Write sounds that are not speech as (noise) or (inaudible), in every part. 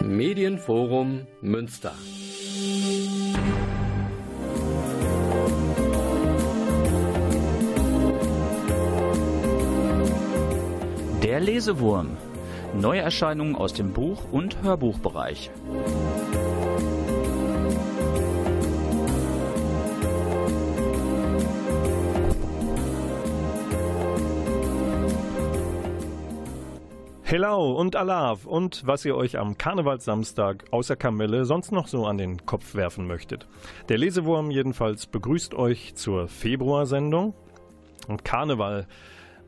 Medienforum Münster. Der Lesewurm. Neuerscheinungen aus dem Buch- und Hörbuchbereich. Hello und Alav und was ihr euch am Karnevalssamstag außer Kamelle sonst noch so an den Kopf werfen möchtet. Der Lesewurm jedenfalls begrüßt euch zur Februarsendung. Und Karneval,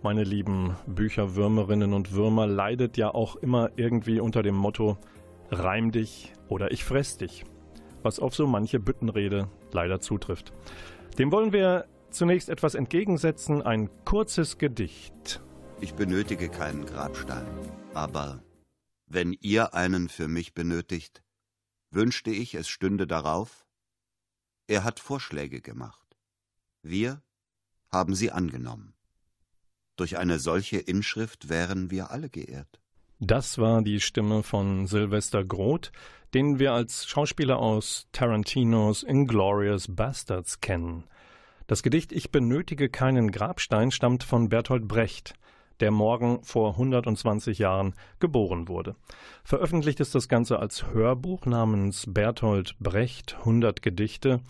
meine lieben Bücherwürmerinnen und Würmer, leidet ja auch immer irgendwie unter dem Motto Reim dich oder ich fress dich, was auf so manche Büttenrede leider zutrifft. Dem wollen wir zunächst etwas entgegensetzen, ein kurzes Gedicht. Ich benötige keinen Grabstein, aber wenn ihr einen für mich benötigt, wünschte ich, es stünde darauf, er hat Vorschläge gemacht. Wir haben sie angenommen. Durch eine solche Inschrift wären wir alle geehrt. Das war die Stimme von Sylvester Groth, den wir als Schauspieler aus Tarantinos Inglorious Bastards kennen. Das Gedicht Ich benötige keinen Grabstein stammt von Bertolt Brecht der morgen vor 120 Jahren geboren wurde. Veröffentlicht ist das Ganze als Hörbuch namens Bertolt Brecht 100 Gedichte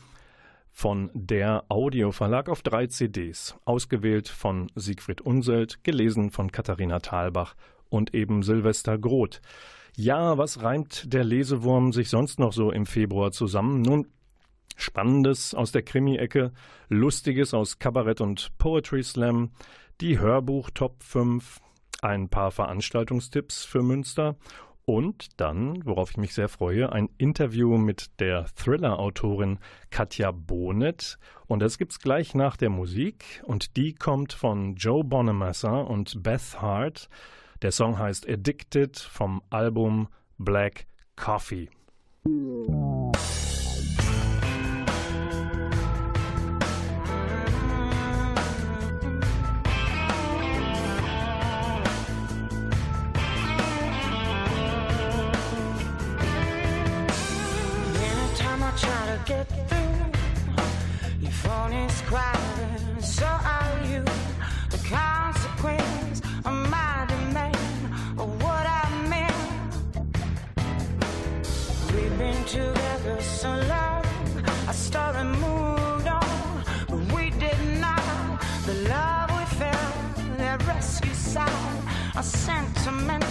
von der Audioverlag auf drei CDs, ausgewählt von Siegfried Unselt, gelesen von Katharina Thalbach und eben Silvester Groth. Ja, was reimt der Lesewurm sich sonst noch so im Februar zusammen? Nun, Spannendes aus der Krimi-Ecke, Lustiges aus Kabarett und Poetry Slam, die Hörbuch Top 5, ein paar Veranstaltungstipps für Münster und dann, worauf ich mich sehr freue, ein Interview mit der Thriller-Autorin Katja Bonet. Und das gibt's gleich nach der Musik. Und die kommt von Joe Bonamassa und Beth Hart. Der Song heißt Addicted vom Album Black Coffee. Get through. Your phone is crying, so are you. The consequence of my demand of what I meant. We've been together so long, our story moved on, but we did not. The love we felt, that rescue side, our sentiment,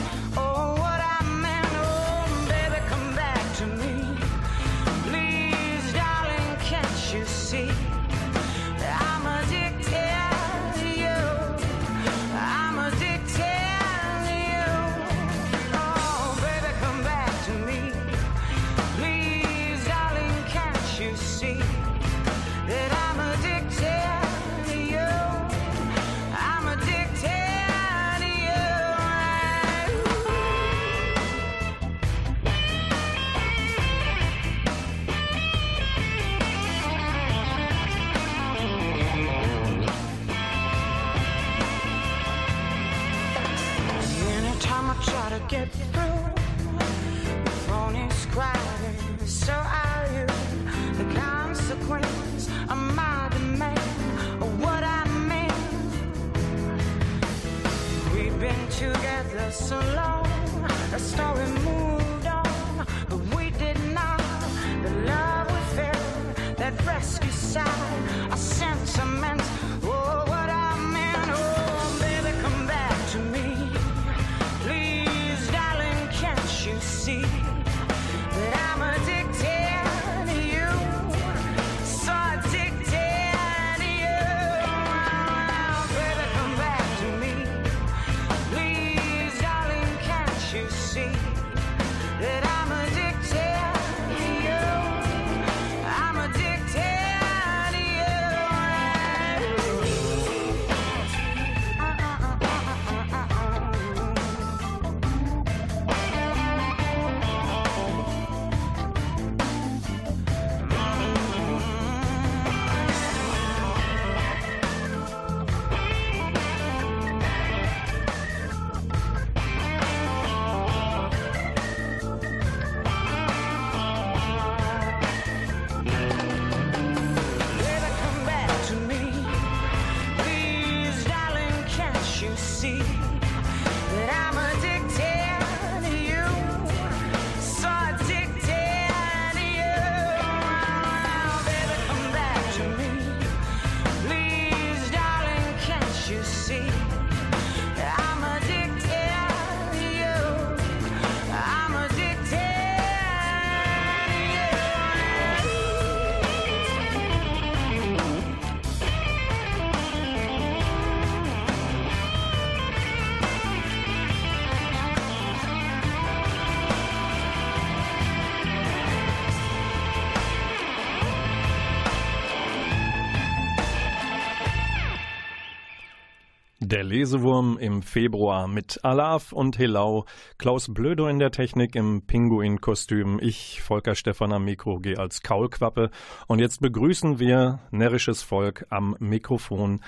Der Lesewurm im Februar mit Alaf und Helau, Klaus Blödo in der Technik im Pinguin-Kostüm, ich, Volker Stephan am Mikro, gehe als Kaulquappe. Und jetzt begrüßen wir närrisches Volk am Mikrofon.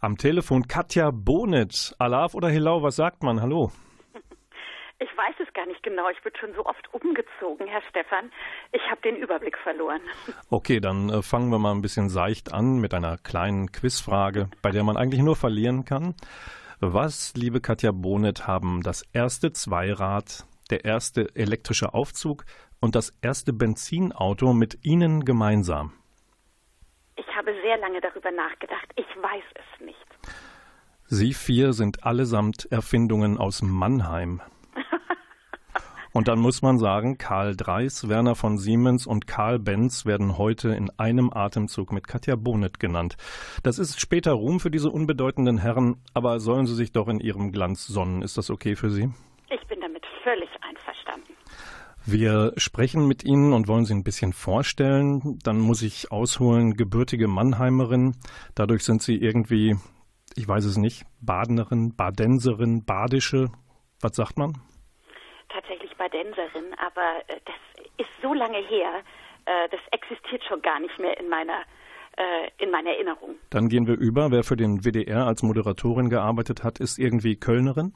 Am Telefon Katja Bonet. Alaf oder Helau, was sagt man? Hallo. Ich weiß es gar nicht genau. Ich bin schon so oft umgezogen, Herr Stefan. Ich habe den Überblick verloren. (laughs) Okay, dann äh, fangen wir mal ein bisschen seicht an mit einer kleinen Quizfrage, bei der man eigentlich nur verlieren kann. Was, liebe Katja Bonet, haben das erste Zweirad, der erste elektrische Aufzug und das erste Benzinauto mit Ihnen gemeinsam? Ich habe sehr lange darüber nachgedacht. Ich weiß es nicht. Sie vier sind allesamt Erfindungen aus Mannheim. Und dann muss man sagen, Karl Dreis, Werner von Siemens und Karl Benz werden heute in einem Atemzug mit Katja Bonet genannt. Das ist später Ruhm für diese unbedeutenden Herren, aber sollen sie sich doch in ihrem Glanz sonnen. Ist das okay für Sie? Ich bin damit völlig einverstanden. Wir sprechen mit Ihnen und wollen Sie ein bisschen vorstellen. Dann muss ich ausholen, gebürtige Mannheimerin. Dadurch sind Sie irgendwie, ich weiß es nicht, Badenerin, Badenserin, Badische. Was sagt man? Badenserin, aber äh, das ist so lange her, äh, das existiert schon gar nicht mehr in meiner äh, in meiner Erinnerung. Dann gehen wir über. Wer für den WDR als Moderatorin gearbeitet hat, ist irgendwie Kölnerin?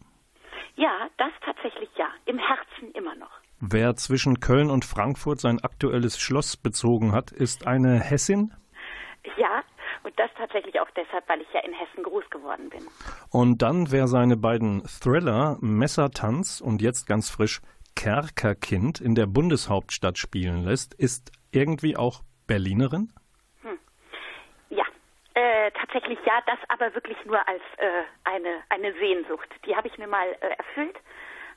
Ja, das tatsächlich ja. Im Herzen immer noch. Wer zwischen Köln und Frankfurt sein aktuelles Schloss bezogen hat, ist eine Hessin? Ja, und das tatsächlich auch deshalb, weil ich ja in Hessen groß geworden bin. Und dann, wer seine beiden Thriller Messertanz und jetzt ganz frisch Kerkerkind in der Bundeshauptstadt spielen lässt, ist irgendwie auch Berlinerin? Hm. Ja, äh, tatsächlich ja, das aber wirklich nur als äh, eine, eine Sehnsucht. Die habe ich mir mal äh, erfüllt,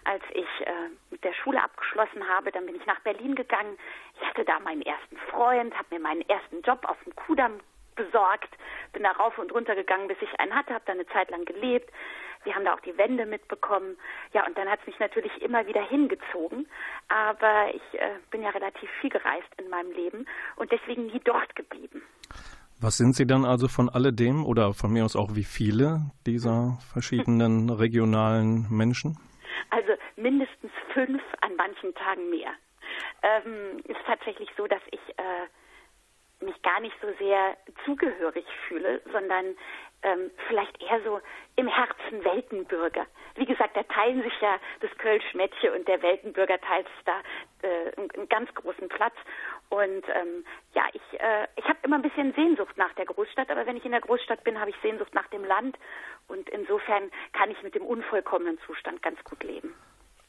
als ich äh, mit der Schule abgeschlossen habe. Dann bin ich nach Berlin gegangen. Ich hatte da meinen ersten Freund, habe mir meinen ersten Job auf dem Kudamm besorgt, bin da rauf und runter gegangen, bis ich einen hatte, habe da eine Zeit lang gelebt. Wir haben da auch die Wände mitbekommen. Ja, und dann hat es mich natürlich immer wieder hingezogen. Aber ich äh, bin ja relativ viel gereist in meinem Leben und deswegen nie dort geblieben. Was sind Sie dann also von alledem oder von mir aus auch wie viele dieser verschiedenen (laughs) regionalen Menschen? Also mindestens fünf, an manchen Tagen mehr. Ähm, ist tatsächlich so, dass ich äh, mich gar nicht so sehr zugehörig fühle, sondern ähm, vielleicht eher so im Herzen Weltenbürger. Wie gesagt, da teilen sich ja das Kölsch-Mädchen und der Weltenbürger teilt da äh, einen, einen, ganz großen Platz. Und ähm, ja, ich, äh, ich habe immer ein bisschen Sehnsucht nach der Großstadt, aber wenn ich in der Großstadt bin, habe ich Sehnsucht nach dem Land. Und insofern kann ich mit dem unvollkommenen Zustand ganz gut leben.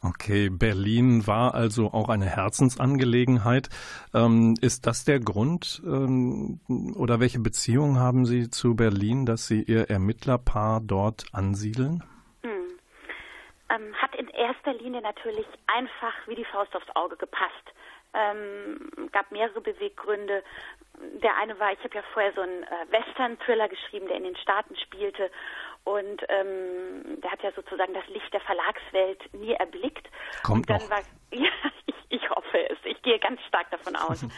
Okay, Berlin war also auch eine Herzensangelegenheit. Ähm, ist das der Grund ähm, oder welche Beziehung haben Sie zu Berlin, dass Sie Ihr Ermittlerpaar dort ansiedeln? Hm. Ähm, hat in erster Linie natürlich einfach wie die Faust aufs Auge gepasst. Ähm, gab mehrere Beweggründe. Der eine war, ich habe ja vorher so einen äh, Western-Thriller geschrieben, der in den Staaten spielte und ähm, der hat ja sozusagen das Licht der Verlagswelt nie erblickt. Kommt und dann noch. war (laughs) ja, ich, ich hoffe es. Ich gehe ganz stark davon aus. (laughs)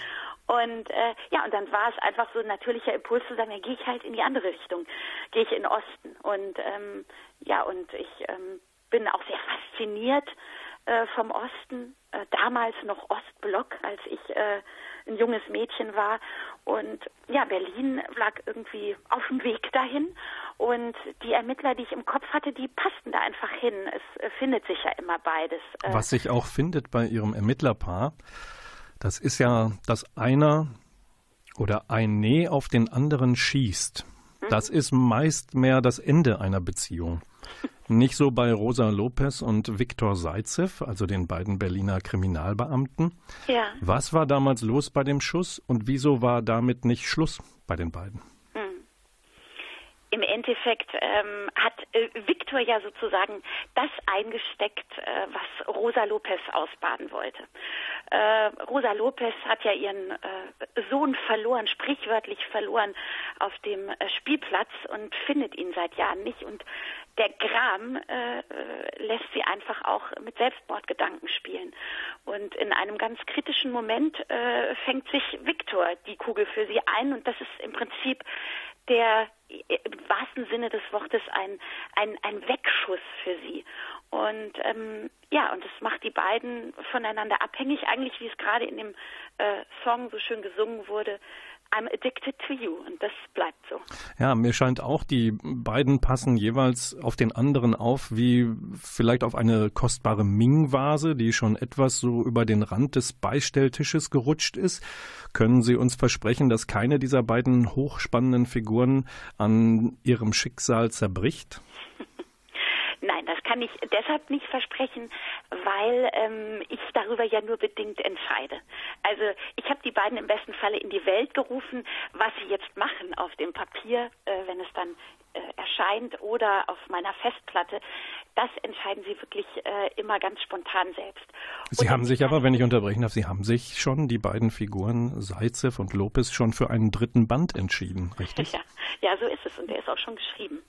Und äh, ja, und dann war es einfach so ein natürlicher Impuls zu sagen, dann gehe ich halt in die andere Richtung, gehe ich in den Osten. Und ähm, ja, und ich ähm, bin auch sehr fasziniert äh, vom Osten, äh, damals noch Ostblock, als ich äh, ein junges Mädchen war. Und ja, Berlin lag irgendwie auf dem Weg dahin. Und die Ermittler, die ich im Kopf hatte, die passten da einfach hin. Es äh, findet sich ja immer beides. Äh. Was sich auch findet bei Ihrem Ermittlerpaar, das ist ja, dass einer oder ein Nee auf den anderen schießt. Das mhm. ist meist mehr das Ende einer Beziehung. Nicht so bei Rosa Lopez und Viktor Seitzev, also den beiden Berliner Kriminalbeamten. Ja. Was war damals los bei dem Schuss und wieso war damit nicht Schluss bei den beiden? Im Endeffekt ähm, hat äh, Viktor ja sozusagen das eingesteckt, äh, was Rosa Lopez ausbaden wollte. Äh, Rosa Lopez hat ja ihren äh, Sohn verloren, sprichwörtlich verloren, auf dem äh, Spielplatz und findet ihn seit Jahren nicht. Und der Gram äh, äh, lässt sie einfach auch mit Selbstmordgedanken spielen. Und in einem ganz kritischen Moment äh, fängt sich Viktor die Kugel für sie ein und das ist im Prinzip der im wahrsten Sinne des Wortes ein, ein, ein Wegschuss für sie. Und ähm, ja, und das macht die beiden voneinander abhängig, eigentlich wie es gerade in dem äh, Song so schön gesungen wurde. I'm addicted to you und das bleibt so. Ja, mir scheint auch, die beiden passen jeweils auf den anderen auf, wie vielleicht auf eine kostbare Ming-Vase, die schon etwas so über den Rand des Beistelltisches gerutscht ist. Können Sie uns versprechen, dass keine dieser beiden hochspannenden Figuren an ihrem Schicksal zerbricht? (laughs) Nein, das kann ich deshalb nicht versprechen, weil ähm, ich darüber ja nur bedingt entscheide. Also ich habe die beiden im besten Falle in die Welt gerufen, was sie jetzt machen auf dem Papier, äh, wenn es dann erscheint oder auf meiner Festplatte, das entscheiden Sie wirklich äh, immer ganz spontan selbst. Sie haben sich aber, wenn ich unterbrechen darf, Sie haben sich schon, die beiden Figuren Seitzev und Lopez, schon für einen dritten Band entschieden, richtig? (laughs) Ja, ja, so ist es und der ist auch schon geschrieben.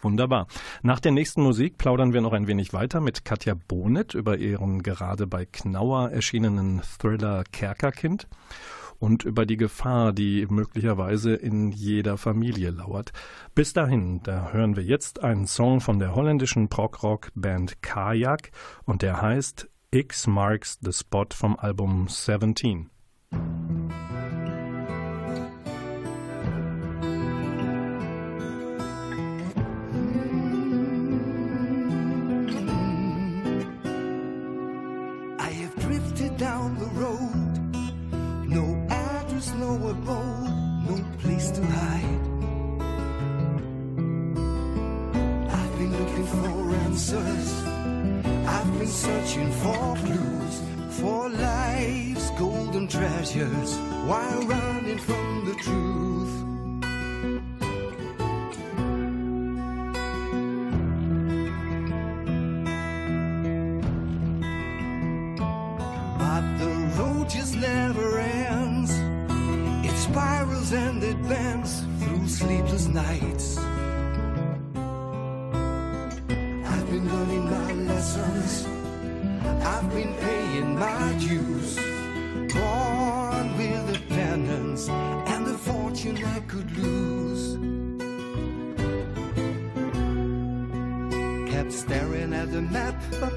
Wunderbar. Nach der nächsten Musik plaudern wir noch ein wenig weiter mit Katja Bonet über ihren gerade bei Knauer erschienenen Thriller Kerkerkind und über die Gefahr, die möglicherweise in jeder Familie lauert. Bis dahin, da hören wir jetzt einen Song von der holländischen Prog-Rock-Band Kajak und der heißt X Marks the Spot vom Album 17. Treasures, while running from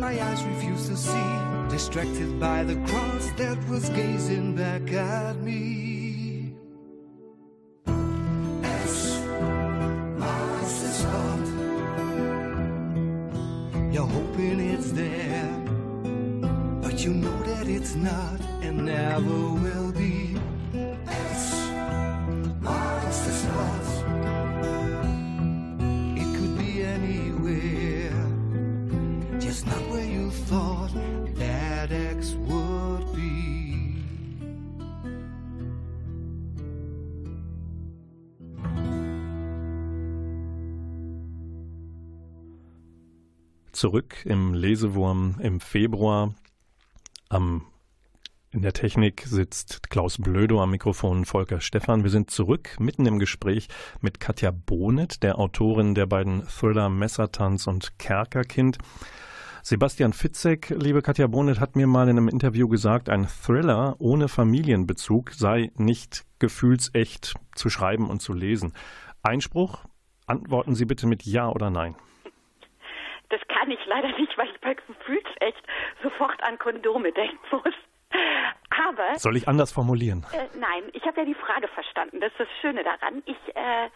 my eyes refused to see. Distracted by the cross that was gazing back at Zurück im Lesewurm im Februar am in der Technik sitzt Klaus Blödo am Mikrofon Volker Stephan. Wir sind zurück mitten im Gespräch mit Katja Bonet, der Autorin der beiden Thriller Messertanz und Kerkerkind. Sebastian Fitzek, liebe Katja Bonet, hat mir mal in einem Interview gesagt, ein Thriller ohne Familienbezug sei nicht gefühlsecht zu schreiben und zu lesen. Einspruch? Antworten Sie bitte mit Ja oder Nein. Das kann ich leider nicht, weil ich bei Gefühlsecht sofort an Kondome denken muss. Aber. Soll ich anders formulieren? Äh, nein, ich habe ja die Frage verstanden. Das ist das Schöne daran. Ich, äh,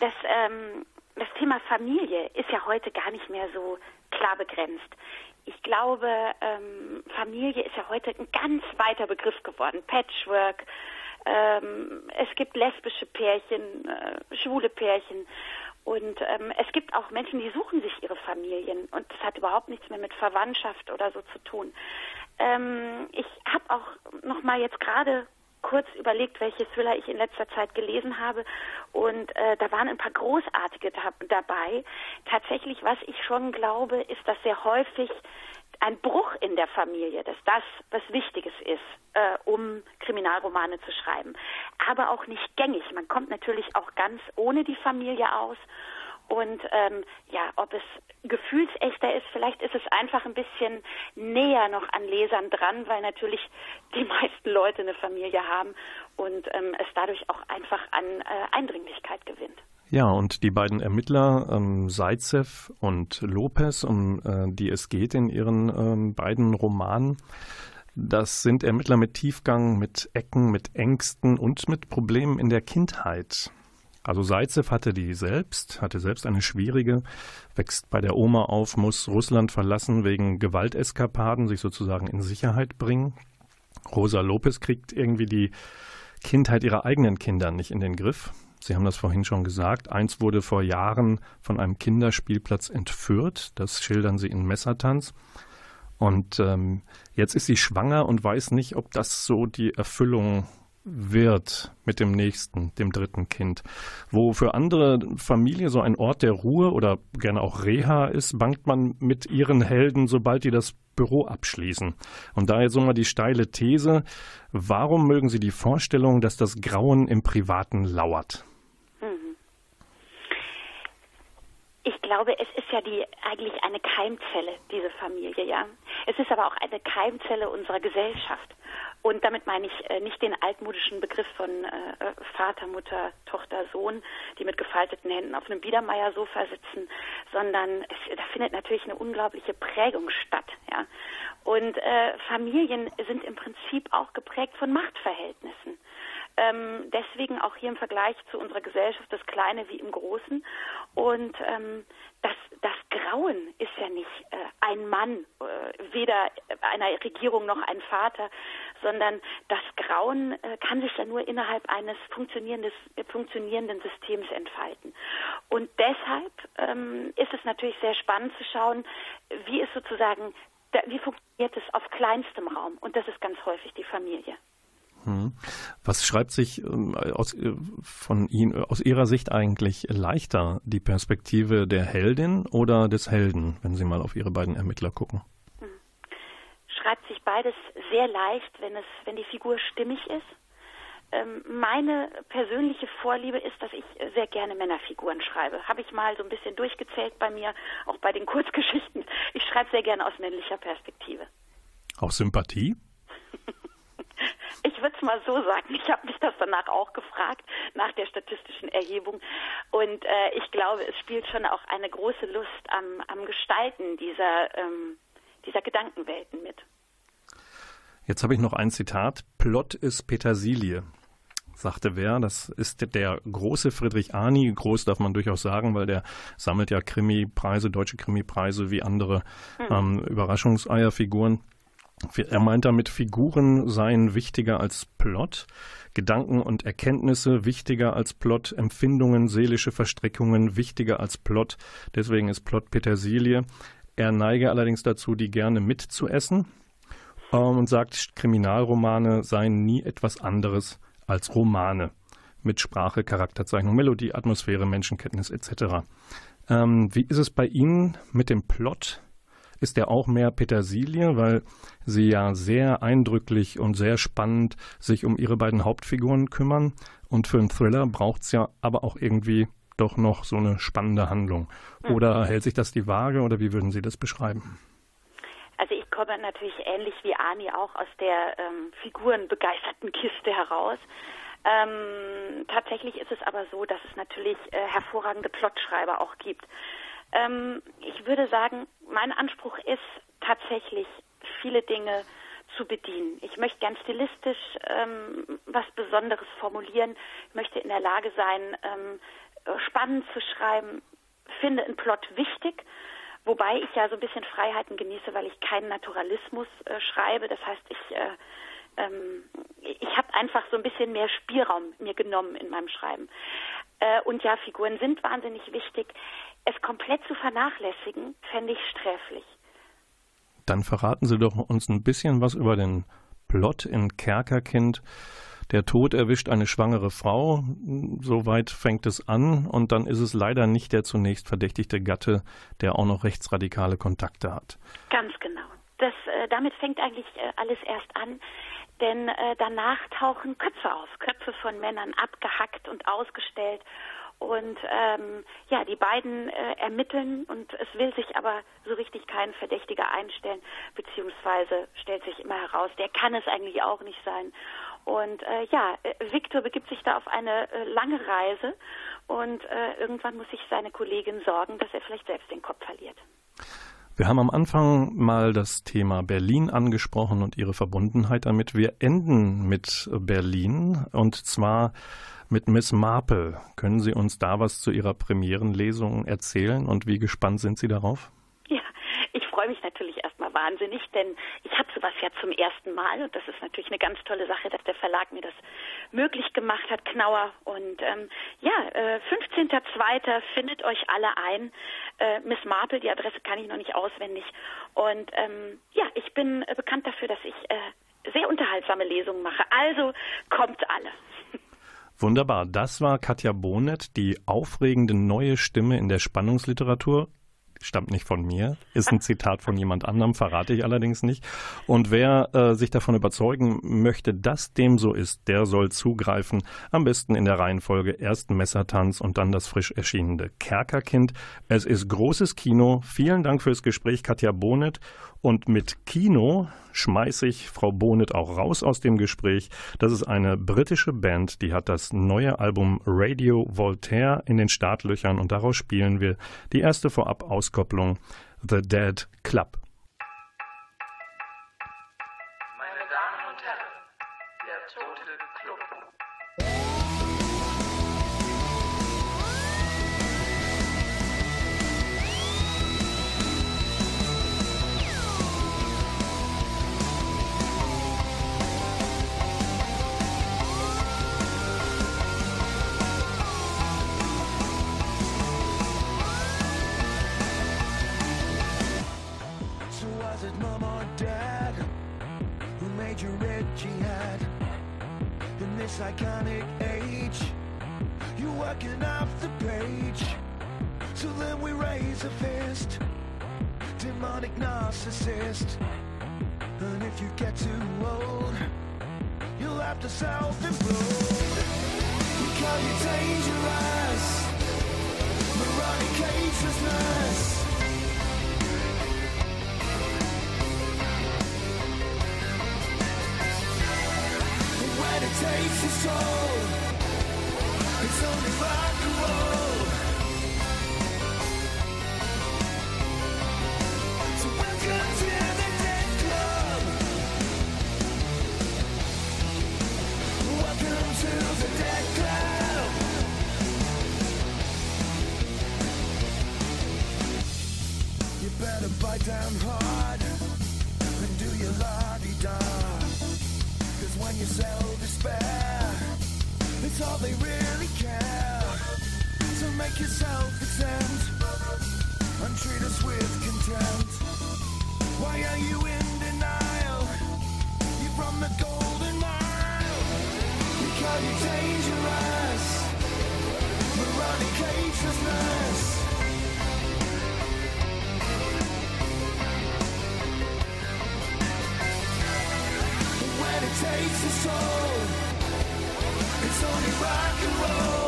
das, ähm, das Thema Familie ist ja heute gar nicht mehr so klar begrenzt. Ich glaube, ähm, Familie ist ja heute ein ganz weiter Begriff geworden. Patchwork. Ähm, es gibt lesbische Pärchen, äh, schwule Pärchen. Und ähm, es gibt auch Menschen, die suchen sich ihre Familien und das hat überhaupt nichts mehr mit Verwandtschaft oder so zu tun. Ähm, ich habe auch noch mal jetzt gerade kurz überlegt, welche Thriller ich in letzter Zeit gelesen habe und äh, da waren ein paar großartige da dabei. Tatsächlich, was ich schon glaube, ist, dass sehr häufig ein Bruch in der Familie, dass das was Wichtiges ist, äh, um Kriminalromane zu schreiben. Aber auch nicht gängig. Man kommt natürlich auch ganz ohne die Familie aus. Und ähm, ja, ob es gefühlsechter ist, vielleicht ist es einfach ein bisschen näher noch an Lesern dran, weil natürlich die (laughs) meisten Leute eine Familie haben und ähm, es dadurch auch einfach an äh, Eindringlichkeit gewinnt. Ja, und die beiden Ermittler, ähm, Seitzev und Lopez, um äh, die es geht in ihren ähm, beiden Romanen, das sind Ermittler mit Tiefgang, mit Ecken, mit Ängsten und mit Problemen in der Kindheit. Also Seitzev hatte die selbst, hatte selbst eine schwierige, wächst bei der Oma auf, muss Russland verlassen wegen Gewalteskapaden, sich sozusagen in Sicherheit bringen. Rosa Lopez kriegt irgendwie die Kindheit ihrer eigenen Kinder nicht in den Griff. Sie haben das vorhin schon gesagt. Eins wurde vor Jahren von einem Kinderspielplatz entführt. Das schildern sie in Messertanz. Und ähm, jetzt ist sie schwanger und weiß nicht, ob das so die Erfüllung wird mit dem nächsten, dem dritten Kind. Wo für andere Familien so ein Ort der Ruhe oder gerne auch Reha ist, bangt man mit ihren Helden, sobald die das Büro abschließen. Und daher so mal die steile These, warum mögen Sie die Vorstellung, dass das Grauen im Privaten lauert? Ich glaube, es ist ja die eigentlich eine Keimzelle, diese Familie, ja. Es ist aber auch eine Keimzelle unserer Gesellschaft. Und damit meine ich äh, nicht den altmodischen Begriff von äh, Vater, Mutter, Tochter, Sohn, die mit gefalteten Händen auf einem Biedermeiersofa sitzen, sondern es, da findet natürlich eine unglaubliche Prägung statt, ja. Und äh, Familien sind im Prinzip auch geprägt von Machtverhältnissen. Ähm, deswegen auch hier im Vergleich zu unserer Gesellschaft das Kleine wie im Großen. Und ähm, das, das Grauen ist ja nicht äh, ein Mann, äh, weder einer Regierung noch ein Vater, sondern das Grauen äh, kann sich ja nur innerhalb eines funktionierenden, funktionierenden Systems entfalten. Und deshalb ähm, ist es natürlich sehr spannend zu schauen, wie ist sozusagen, wie funktioniert es auf kleinstem Raum. Und das ist ganz häufig die Familie. Hm. Was schreibt sich ähm, aus, äh, von Ihnen, aus Ihrer Sicht eigentlich leichter, die Perspektive der Heldin oder des Helden, wenn Sie mal auf Ihre beiden Ermittler gucken? Schreibt sich beides sehr leicht, wenn es, wenn die Figur stimmig ist. Ähm, meine persönliche Vorliebe ist, dass ich sehr gerne Männerfiguren schreibe. Habe ich mal so ein bisschen durchgezählt bei mir, auch bei den Kurzgeschichten. Ich schreibe sehr gerne aus männlicher Perspektive. Aus Sympathie? Ich würde es mal so sagen. Ich habe mich das danach auch gefragt, nach der statistischen Erhebung. Und äh, ich glaube, es spielt schon auch eine große Lust am, am Gestalten dieser, ähm, dieser Gedankenwelten mit. Jetzt habe ich noch ein Zitat. Plot ist Petersilie sagte wer. Das ist der große Friedrich Arni. Groß darf man durchaus sagen, weil der sammelt ja Krimi-Preise, deutsche Krimi-Preise wie andere hm. ähm, Überraschungseierfiguren. Er meint damit, Figuren seien wichtiger als Plot, Gedanken und Erkenntnisse wichtiger als Plot, Empfindungen, seelische Verstrickungen wichtiger als Plot. Deswegen ist Plot Petersilie. Er neige allerdings dazu, die gerne mitzuessen ähm, und sagt, Kriminalromane seien nie etwas anderes als Romane mit Sprache, Charakterzeichnung, Melodie, Atmosphäre, Menschenkenntnis etc. Ähm, wie ist es bei Ihnen mit dem Plot? Ist er auch mehr Petersilie, weil sie ja sehr eindrücklich und sehr spannend sich um ihre beiden Hauptfiguren kümmern. Und für einen Thriller braucht es ja aber auch irgendwie doch noch so eine spannende Handlung. Hm. Oder hält sich das die Waage oder wie würden Sie das beschreiben? Also ich komme natürlich ähnlich wie Ani auch aus der ähm, figurenbegeisterten Kiste heraus. Ähm, tatsächlich ist es aber so, dass es natürlich äh, hervorragende Plotschreiber auch gibt. Ähm, ich würde sagen, mein Anspruch ist tatsächlich, viele Dinge zu bedienen. Ich möchte ganz stilistisch ähm, was Besonderes formulieren. Ich möchte in der Lage sein, ähm, spannend zu schreiben, finde einen Plot wichtig, wobei ich ja so ein bisschen Freiheiten genieße, weil ich keinen Naturalismus äh, schreibe. Das heißt, ich äh, ähm, ich habe einfach so ein bisschen mehr Spielraum mir genommen in meinem Schreiben. Äh, und ja, Figuren sind wahnsinnig wichtig. Es komplett zu vernachlässigen, fände ich sträflich. Dann verraten Sie doch uns ein bisschen was über den Plot in Kerkerkind. Der Tod erwischt eine schwangere Frau, soweit fängt es an, und dann ist es leider nicht der zunächst verdächtigte Gatte, der auch noch rechtsradikale Kontakte hat. Ganz genau. Das, äh, damit fängt eigentlich äh, alles erst an, denn äh, danach tauchen Köpfe auf, Köpfe von Männern abgehackt und ausgestellt. Und ähm, ja, die beiden äh, ermitteln. Und es will sich aber so richtig kein Verdächtiger einstellen, beziehungsweise stellt sich immer heraus, der kann es eigentlich auch nicht sein. Und äh, ja, äh, Victor begibt sich da auf eine äh, lange Reise. Und äh, irgendwann muss sich seine Kollegin sorgen, dass er vielleicht selbst den Kopf verliert. Wir haben am Anfang mal das Thema Berlin angesprochen und ihre Verbundenheit damit. Wir enden mit Berlin und zwar mit Miss Marple. Können Sie uns da was zu Ihrer Premierenlesung erzählen und wie gespannt sind Sie darauf? Freue mich natürlich erstmal wahnsinnig, denn ich habe sowas ja zum ersten Mal und das ist natürlich eine ganz tolle Sache, dass der Verlag mir das möglich gemacht hat, Knauer. Und ähm, ja, äh, 15.02. findet euch alle ein. Äh, Miss Marple, die Adresse kann ich noch nicht auswendig. Und ähm, ja, ich bin äh, bekannt dafür, dass ich äh, sehr unterhaltsame Lesungen mache. Also kommt alle. Wunderbar. Das war Katja Bonet, die aufregende neue Stimme in der Spannungsliteratur stammt nicht von mir, ist ein Zitat von jemand anderem, verrate ich allerdings nicht. Und wer äh, sich davon überzeugen möchte, dass dem so ist, der soll zugreifen. Am besten in der Reihenfolge erst Messertanz und dann das frisch erschienene Kerkerkind. Es ist großes Kino. Vielen Dank fürs Gespräch, Katja Bonet. Und mit Kino schmeiße ich Frau Bonet auch raus aus dem Gespräch. Das ist eine britische Band, die hat das neue Album Radio Voltaire in den Startlöchern und daraus spielen wir die erste Vorab-Auskopplung The Dead Club. We raise a fist, demonic narcissist. And if you get too old, you'll have to self-implode. We call you dangerous, moronic cagelessness. when it takes its toll. It's only rock and roll. Better bite down hard and do your when you sell despair, it's all they really care. Make yourself exempt and treat us with contempt. Takes its toll. It's only rock and roll.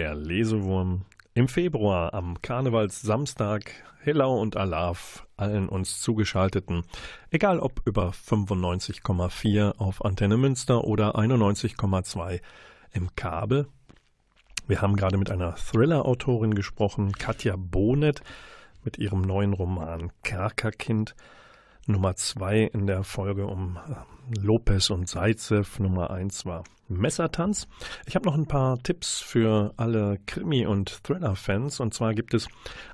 Der Lesewurm im Februar am Karnevalssamstag. Hello und Alaf allen uns zugeschalteten, egal ob über 95,4 auf Antenne Münster oder 91,2 im Kabel. Wir haben gerade mit einer Thriller-Autorin gesprochen, Katja Bonet, mit ihrem neuen Roman Kerkerkind. Nummer zwei in der Folge um äh, Lopez und Zaitsev. Nummer eins war Messertanz. Ich habe noch ein paar Tipps für alle Krimi- und Thriller-Fans. Und zwar gibt es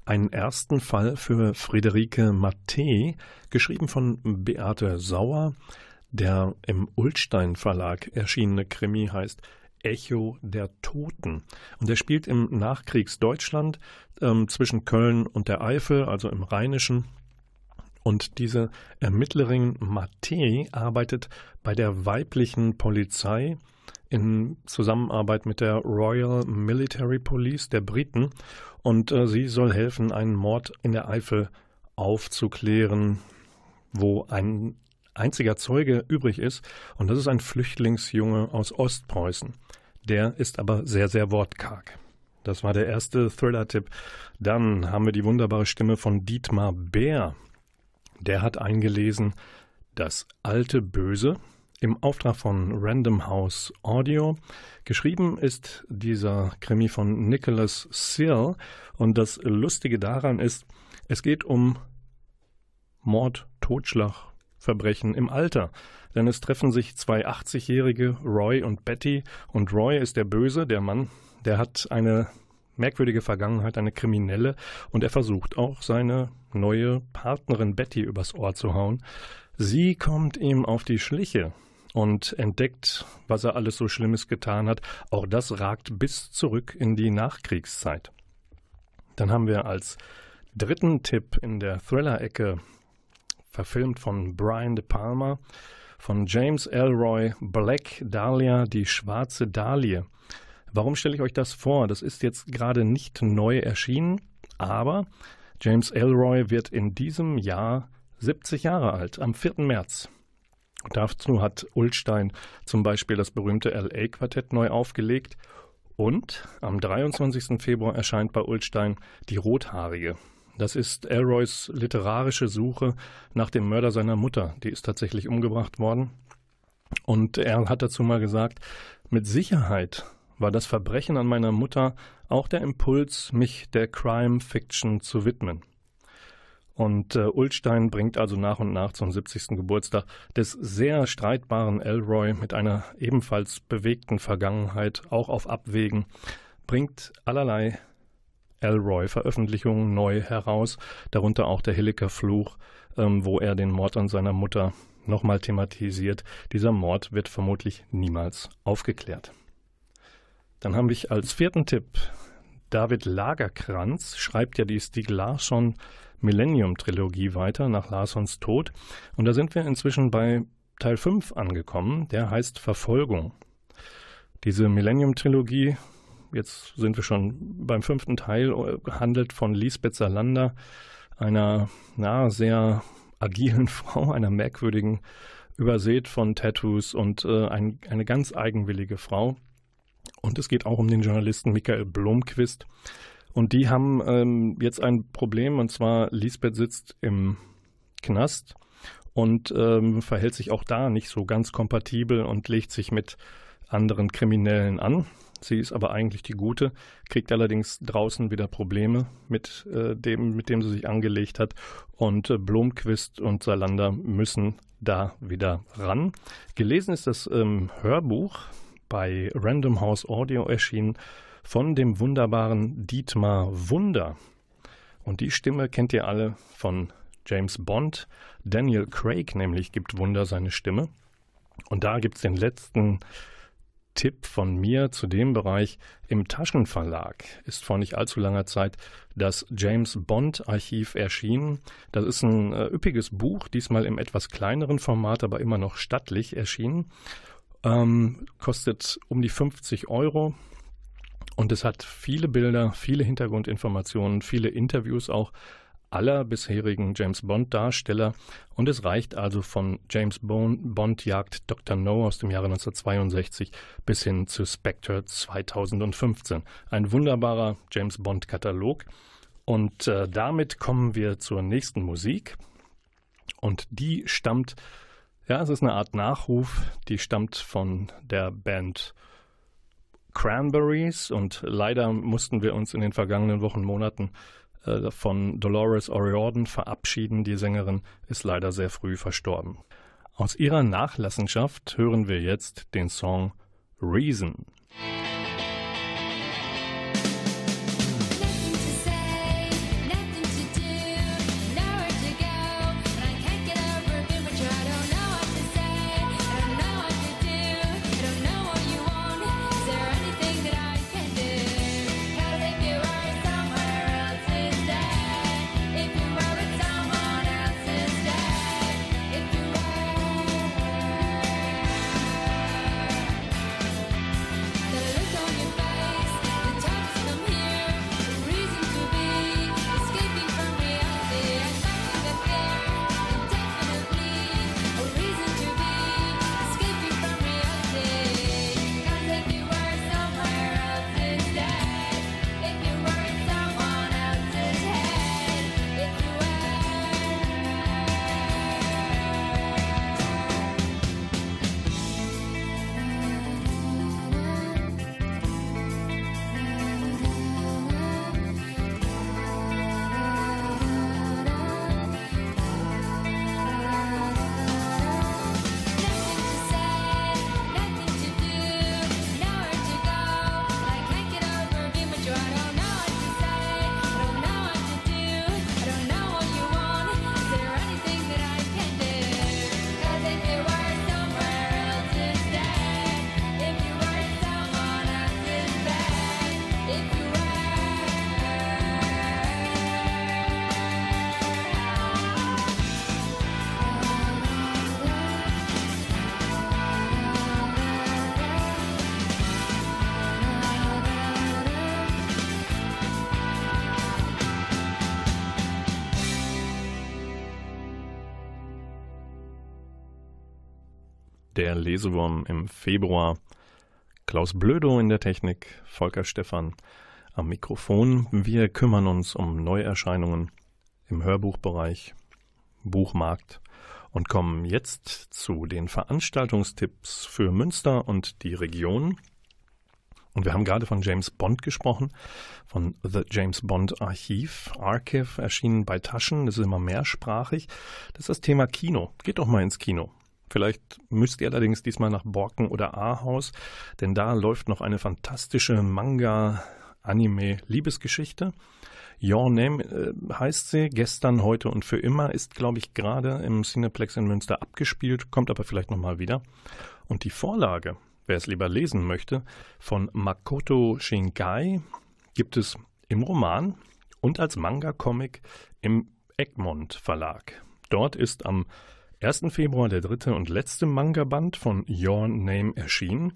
einen ersten Fall für Friederike Matte, geschrieben von Beate Sauer. Der im Ulstein Verlag erschienene Krimi heißt Echo der Toten. Und er spielt im Nachkriegsdeutschland ähm, zwischen Köln und der Eifel, also im Rheinischen. Und diese Ermittlerin Matte arbeitet bei der weiblichen Polizei in Zusammenarbeit mit der Royal Military Police der Briten. Und äh, sie soll helfen, einen Mord in der Eifel aufzuklären, wo ein einziger Zeuge übrig ist. Und das ist ein Flüchtlingsjunge aus Ostpreußen. Der ist aber sehr, sehr wortkarg. Das war der erste Thriller-Tipp. Dann haben wir die wunderbare Stimme von Dietmar Bär. Der hat eingelesen Das alte Böse im Auftrag von Random House Audio. Geschrieben ist dieser Krimi von Nicholas Searle und das Lustige daran ist, es geht um Mord, Totschlag, Verbrechen im Alter. Denn es treffen sich zwei 80-jährige, Roy und Betty, und Roy ist der Böse, der Mann, der hat eine merkwürdige Vergangenheit, eine kriminelle, und er versucht auch seine neue Partnerin Betty übers Ohr zu hauen. Sie kommt ihm auf die Schliche und entdeckt, was er alles so Schlimmes getan hat. Auch das ragt bis zurück in die Nachkriegszeit. Dann haben wir als dritten Tipp in der Thriller-Ecke, verfilmt von Brian De Palma, von James Elroy, Black Dahlia, die schwarze Dahlie. Warum stelle ich euch das vor? Das ist jetzt gerade nicht neu erschienen, aber James Elroy wird in diesem Jahr 70 Jahre alt, am 4. März. Dazu hat Ulstein zum Beispiel das berühmte LA-Quartett neu aufgelegt und am 23. Februar erscheint bei Ulstein Die Rothaarige. Das ist Elroys literarische Suche nach dem Mörder seiner Mutter. Die ist tatsächlich umgebracht worden. Und er hat dazu mal gesagt, mit Sicherheit war das Verbrechen an meiner Mutter auch der Impuls, mich der Crime Fiction zu widmen. Und äh, Ulstein bringt also nach und nach zum 70. Geburtstag des sehr streitbaren Elroy mit einer ebenfalls bewegten Vergangenheit, auch auf Abwägen, bringt allerlei Elroy-Veröffentlichungen neu heraus, darunter auch der Hilliker Fluch, ähm, wo er den Mord an seiner Mutter nochmal thematisiert. Dieser Mord wird vermutlich niemals aufgeklärt. Dann habe ich als vierten Tipp David Lagerkranz, schreibt ja die Stieg Larsson Millennium-Trilogie weiter nach Larssons Tod. Und da sind wir inzwischen bei Teil 5 angekommen, der heißt Verfolgung. Diese Millennium-Trilogie, jetzt sind wir schon beim fünften Teil, handelt von Lisbeth Salander, einer na, sehr agilen (laughs) Frau, einer merkwürdigen, übersät von Tattoos und äh, ein, eine ganz eigenwillige Frau. Und es geht auch um den Journalisten Michael Blomquist. Und die haben ähm, jetzt ein Problem, und zwar Lisbeth sitzt im Knast und ähm, verhält sich auch da nicht so ganz kompatibel und legt sich mit anderen Kriminellen an. Sie ist aber eigentlich die Gute, kriegt allerdings draußen wieder Probleme mit äh, dem, mit dem sie sich angelegt hat. Und äh, Blomquist und Salander müssen da wieder ran. Gelesen ist das ähm, Hörbuch bei Random House Audio erschienen von dem wunderbaren Dietmar Wunder. Und die Stimme kennt ihr alle von James Bond. Daniel Craig nämlich gibt Wunder seine Stimme. Und da gibt es den letzten Tipp von mir zu dem Bereich. Im Taschenverlag ist vor nicht allzu langer Zeit das James Bond Archiv erschienen. Das ist ein äh, üppiges Buch, diesmal im etwas kleineren Format, aber immer noch stattlich erschienen. Ähm, kostet um die 50 Euro. Und es hat viele Bilder, viele Hintergrundinformationen, viele Interviews auch aller bisherigen James Bond-Darsteller und es reicht also von James Bond jagt Dr. No aus dem Jahre 1962 bis hin zu Spectre 2015. Ein wunderbarer James Bond-Katalog. Und äh, damit kommen wir zur nächsten Musik. Und die stammt, ja, es ist eine Art Nachruf, die stammt von der Band Cranberries und leider mussten wir uns in den vergangenen Wochen, Monaten äh, von Dolores O'Riordan verabschieden. Die Sängerin ist leider sehr früh verstorben. Aus ihrer Nachlassenschaft hören wir jetzt den Song Reason. Der Lesewurm im Februar. Klaus Blödo in der Technik, Volker Stephan am Mikrofon. Wir kümmern uns um Neuerscheinungen im Hörbuchbereich, Buchmarkt und kommen jetzt zu den Veranstaltungstipps für Münster und die Region. Und wir haben gerade von James Bond gesprochen, von The James Bond Archiv. Archive erschienen bei Taschen, das ist immer mehrsprachig. Das ist das Thema Kino. Geht doch mal ins Kino. Vielleicht müsst ihr allerdings diesmal nach Borken oder Ahaus, denn da läuft noch eine fantastische Manga-Anime-Liebesgeschichte. Your Name äh, heißt sie, gestern, heute und für immer, ist, glaube ich, gerade im Cineplex in Münster abgespielt, kommt aber vielleicht nochmal wieder. Und die Vorlage, wer es lieber lesen möchte, von Makoto Shinkai gibt es im Roman und als Manga-Comic im Egmont Verlag. Dort ist am 1. Februar der dritte und letzte Manga-Band von Your Name erschienen.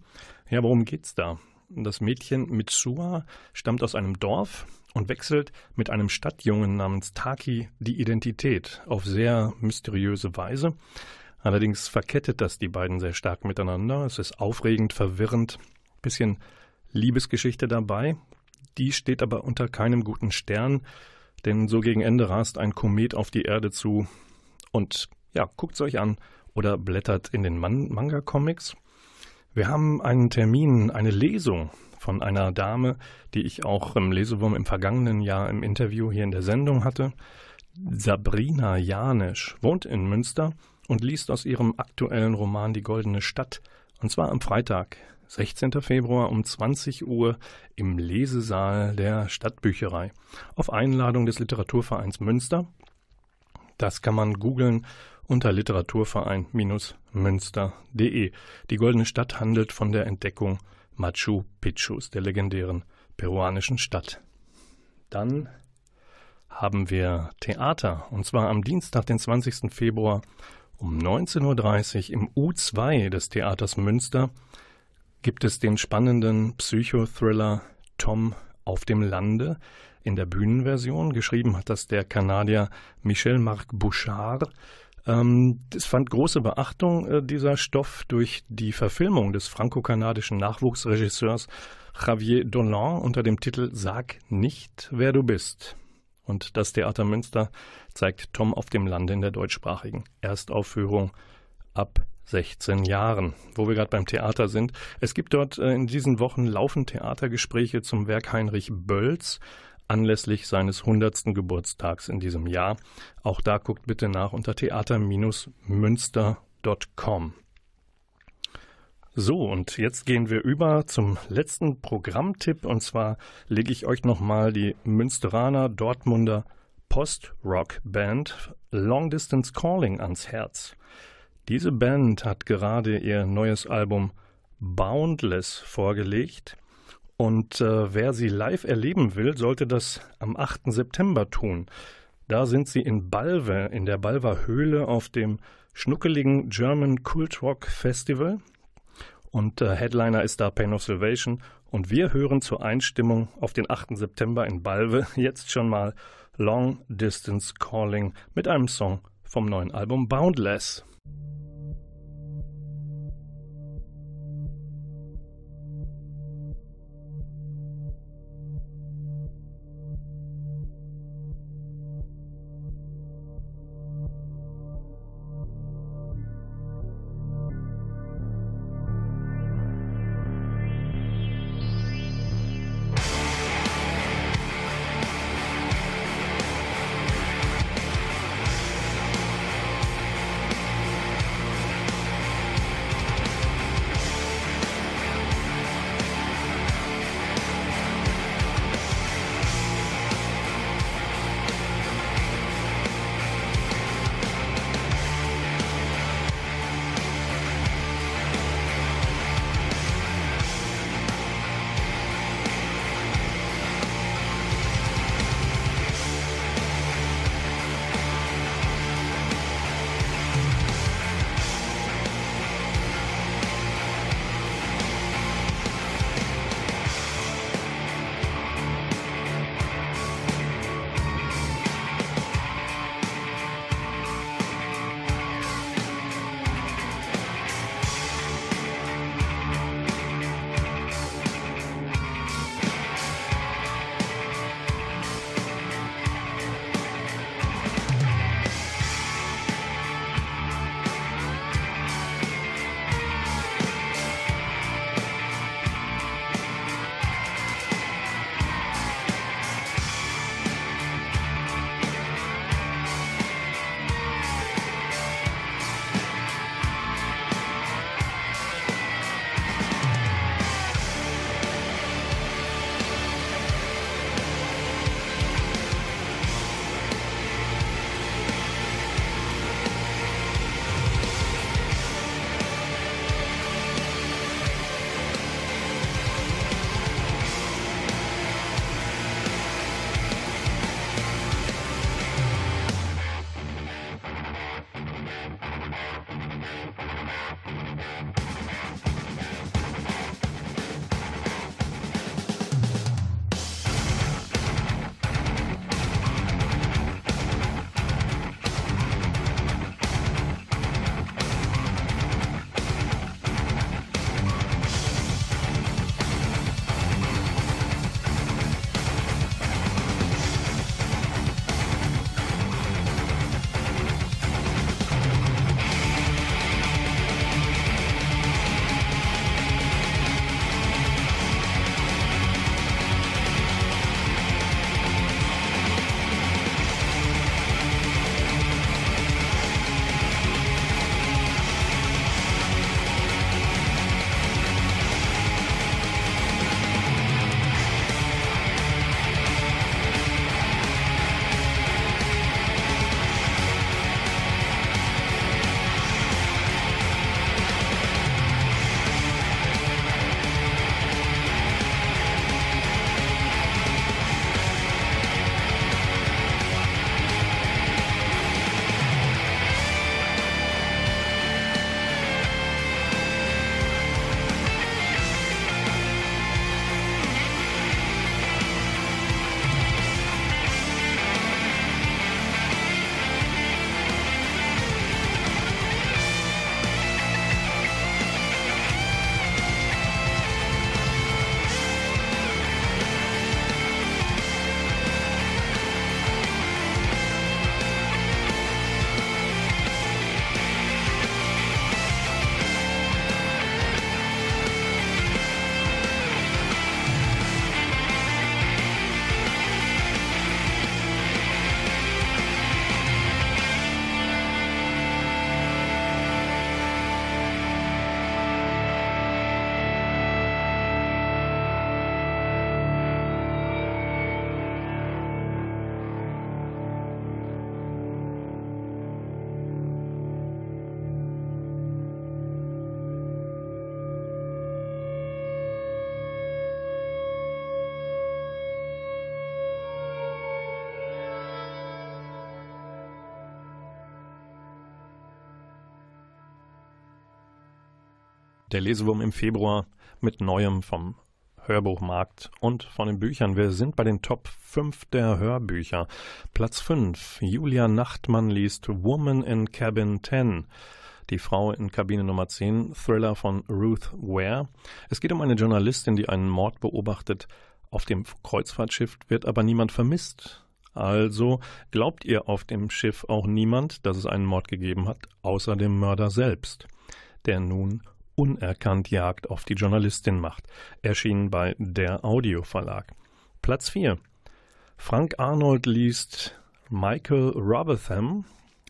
Ja, worum geht's da? Das Mädchen Mitsua stammt aus einem Dorf und wechselt mit einem Stadtjungen namens Taki die Identität auf sehr mysteriöse Weise. Allerdings verkettet das die beiden sehr stark miteinander. Es ist aufregend, verwirrend, bisschen Liebesgeschichte dabei. Die steht aber unter keinem guten Stern, denn so gegen Ende rast ein Komet auf die Erde zu und ja, guckt es euch an oder blättert in den Man Manga-Comics. Wir haben einen Termin, eine Lesung von einer Dame, die ich auch im Lesewurm im vergangenen Jahr im Interview hier in der Sendung hatte. Sabrina Janisch wohnt in Münster und liest aus ihrem aktuellen Roman Die Goldene Stadt. Und zwar am Freitag, 16. Februar um 20 Uhr im Lesesaal der Stadtbücherei. Auf Einladung des Literaturvereins Münster Das kann man googeln unter Literaturverein-münster.de. Die Goldene Stadt handelt von der Entdeckung Machu Picchus, der legendären peruanischen Stadt. Dann haben wir Theater, und zwar am Dienstag, den 20. Februar um 19.30 Uhr im U2 des Theaters Münster gibt es den spannenden Psychothriller Tom auf dem Lande in der Bühnenversion. Geschrieben hat das der Kanadier Michel-Marc Bouchard. Ähm, es fand große Beachtung, äh, dieser Stoff, durch die Verfilmung des franco-kanadischen Nachwuchsregisseurs Javier Dolan unter dem Titel Sag nicht, wer du bist. Und das Theater Münster zeigt Tom auf dem Lande in der deutschsprachigen Erstaufführung ab 16 Jahren. Wo wir gerade beim Theater sind. Es gibt dort äh, in diesen Wochen laufend Theatergespräche zum Werk Heinrich Bölls anlässlich seines 100. Geburtstags in diesem Jahr. Auch da guckt bitte nach unter theater-münster.com. So, und jetzt gehen wir über zum letzten Programmtipp und zwar lege ich euch nochmal die Münsteraner Dortmunder Post-Rock-Band Long Distance Calling ans Herz. Diese Band hat gerade ihr neues Album Boundless vorgelegt und äh, wer sie live erleben will, sollte das am 8. September tun. Da sind sie in Balve, in der Balver Höhle auf dem schnuckeligen German Cult Rock Festival. Und äh, Headliner ist da Pain of Salvation. Und wir hören zur Einstimmung auf den 8. September in Balve (laughs) jetzt schon mal Long Distance Calling mit einem Song vom neuen Album Boundless. Der Lesewurm im Februar mit Neuem vom Hörbuchmarkt und von den Büchern. Wir sind bei den Top 5 der Hörbücher. Platz 5. Julia Nachtmann liest Woman in Cabin 10. Die Frau in Kabine Nummer 10, Thriller von Ruth Ware. Es geht um eine Journalistin, die einen Mord beobachtet. Auf dem Kreuzfahrtschiff wird aber niemand vermisst. Also glaubt ihr auf dem Schiff auch niemand, dass es einen Mord gegeben hat, außer dem Mörder selbst, der nun unerkannt Jagd auf die Journalistin macht. Erschienen bei der Audio Verlag. Platz 4. Frank Arnold liest Michael Robotham,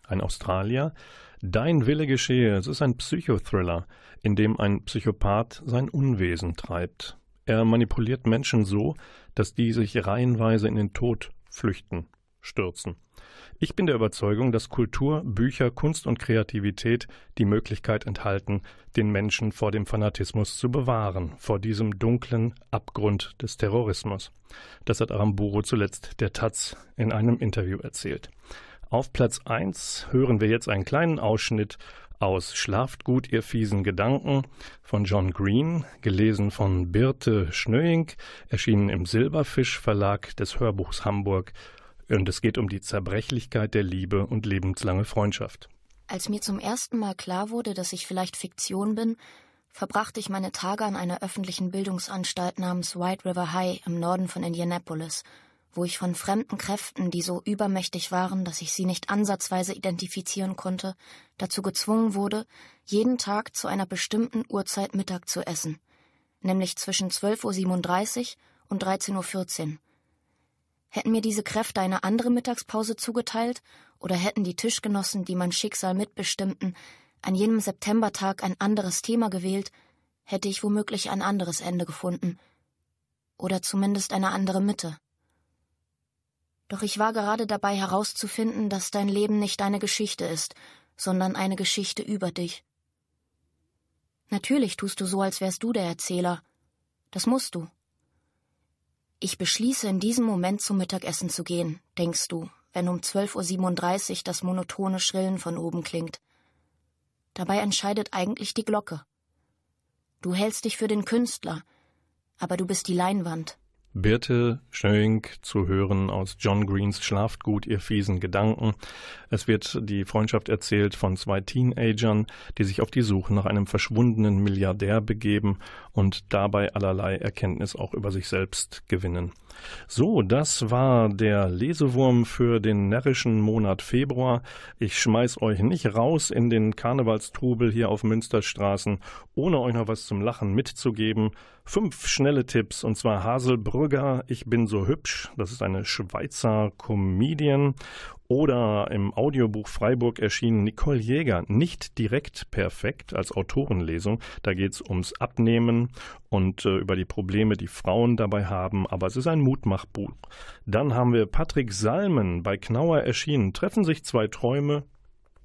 ein Australier. Dein Wille geschehe. Es ist ein Psychothriller, in dem ein Psychopath sein Unwesen treibt. Er manipuliert Menschen so, dass die sich reihenweise in den Tod flüchten, stürzen. Ich bin der Überzeugung, dass Kultur, Bücher, Kunst und Kreativität die Möglichkeit enthalten, den Menschen vor dem Fanatismus zu bewahren, vor diesem dunklen Abgrund des Terrorismus. Das hat Aramburu zuletzt der Taz in einem Interview erzählt. Auf Platz 1 hören wir jetzt einen kleinen Ausschnitt aus Schlaft gut, ihr fiesen Gedanken von John Green, gelesen von Birte Schnöing, erschienen im Silberfisch Verlag des Hörbuchs Hamburg. Und es geht um die Zerbrechlichkeit der Liebe und lebenslange Freundschaft. Als mir zum ersten Mal klar wurde, dass ich vielleicht Fiktion bin, verbrachte ich meine Tage an einer öffentlichen Bildungsanstalt namens White River High im Norden von Indianapolis – wo ich von fremden Kräften, die so übermächtig waren, dass ich sie nicht ansatzweise identifizieren konnte, dazu gezwungen wurde, jeden Tag zu einer bestimmten Uhrzeit Mittag zu essen, nämlich zwischen 12.37 Uhr und 13.14 Uhr. Hätten mir diese Kräfte eine andere Mittagspause zugeteilt oder hätten die Tischgenossen, die mein Schicksal mitbestimmten, an jenem Septembertag ein anderes Thema gewählt, hätte ich womöglich ein anderes Ende gefunden. Oder zumindest eine andere Mitte. Doch ich war gerade dabei herauszufinden, dass dein Leben nicht deine Geschichte ist, sondern eine Geschichte über dich. Natürlich tust du so, als wärst du der Erzähler. Das musst du. Ich beschließe, in diesem Moment zum Mittagessen zu gehen, denkst du, wenn um 12.37 Uhr das monotone Schrillen von oben klingt. Dabei entscheidet eigentlich die Glocke. Du hältst dich für den Künstler, aber du bist die Leinwand. Birte Schöing zu hören aus John Greens Schlaft gut, ihr fiesen Gedanken. Es wird die Freundschaft erzählt von zwei Teenagern, die sich auf die Suche nach einem verschwundenen Milliardär begeben und dabei allerlei Erkenntnis auch über sich selbst gewinnen. So, das war der Lesewurm für den närrischen Monat Februar. Ich schmeiß euch nicht raus in den Karnevalstrubel hier auf Münsterstraßen, ohne euch noch was zum Lachen mitzugeben. Fünf schnelle Tipps, und zwar Haselbrügger, Ich bin so hübsch, das ist eine Schweizer Comedian. Oder im Audiobuch Freiburg erschienen Nicole Jäger, nicht direkt perfekt als Autorenlesung. Da geht es ums Abnehmen und äh, über die Probleme, die Frauen dabei haben, aber es ist ein Mutmachbuch. Dann haben wir Patrick Salmen bei Knauer erschienen. Treffen sich zwei Träume,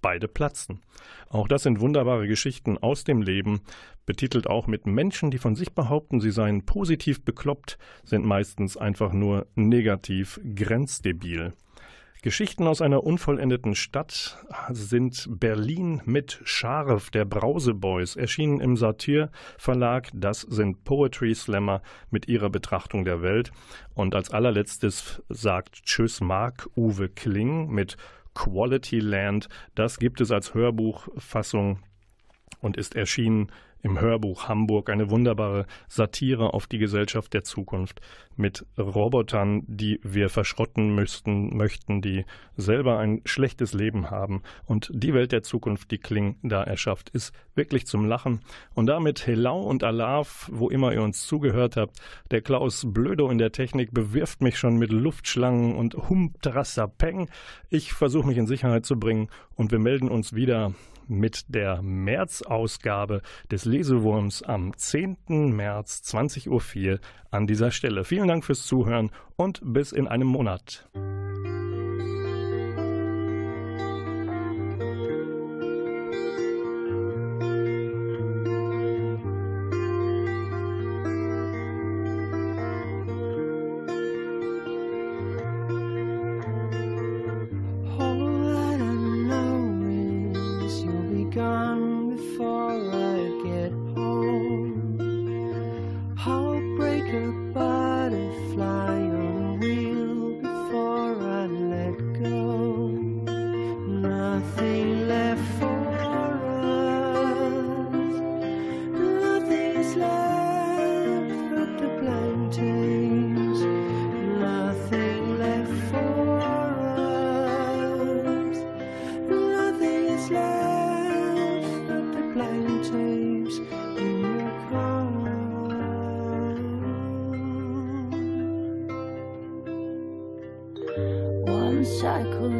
beide platzen. Auch das sind wunderbare Geschichten aus dem Leben, betitelt auch mit Menschen, die von sich behaupten, sie seien positiv bekloppt, sind meistens einfach nur negativ grenzdebil. Geschichten aus einer unvollendeten Stadt sind Berlin mit Scharf der Brauseboys, erschienen im Satyr Verlag. Das sind Poetry Slammer mit ihrer Betrachtung der Welt. Und als allerletztes sagt Tschüss Mark Uwe Kling mit Quality Land. Das gibt es als Hörbuchfassung und ist erschienen im Hörbuch Hamburg eine wunderbare Satire auf die Gesellschaft der Zukunft mit Robotern, die wir verschrotten müssten, möchten, die selber ein schlechtes Leben haben. Und die Welt der Zukunft, die Kling da erschafft, ist wirklich zum Lachen. Und damit Helau und Alaf, wo immer ihr uns zugehört habt. Der Klaus Blödo in der Technik bewirft mich schon mit Luftschlangen und Humtrassapeng. Ich versuche mich in Sicherheit zu bringen und wir melden uns wieder mit der März-Ausgabe des Lesewurms am 10. März 20.04 Uhr an dieser Stelle. Vielen Dank fürs Zuhören und bis in einem Monat. I could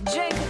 Jacob.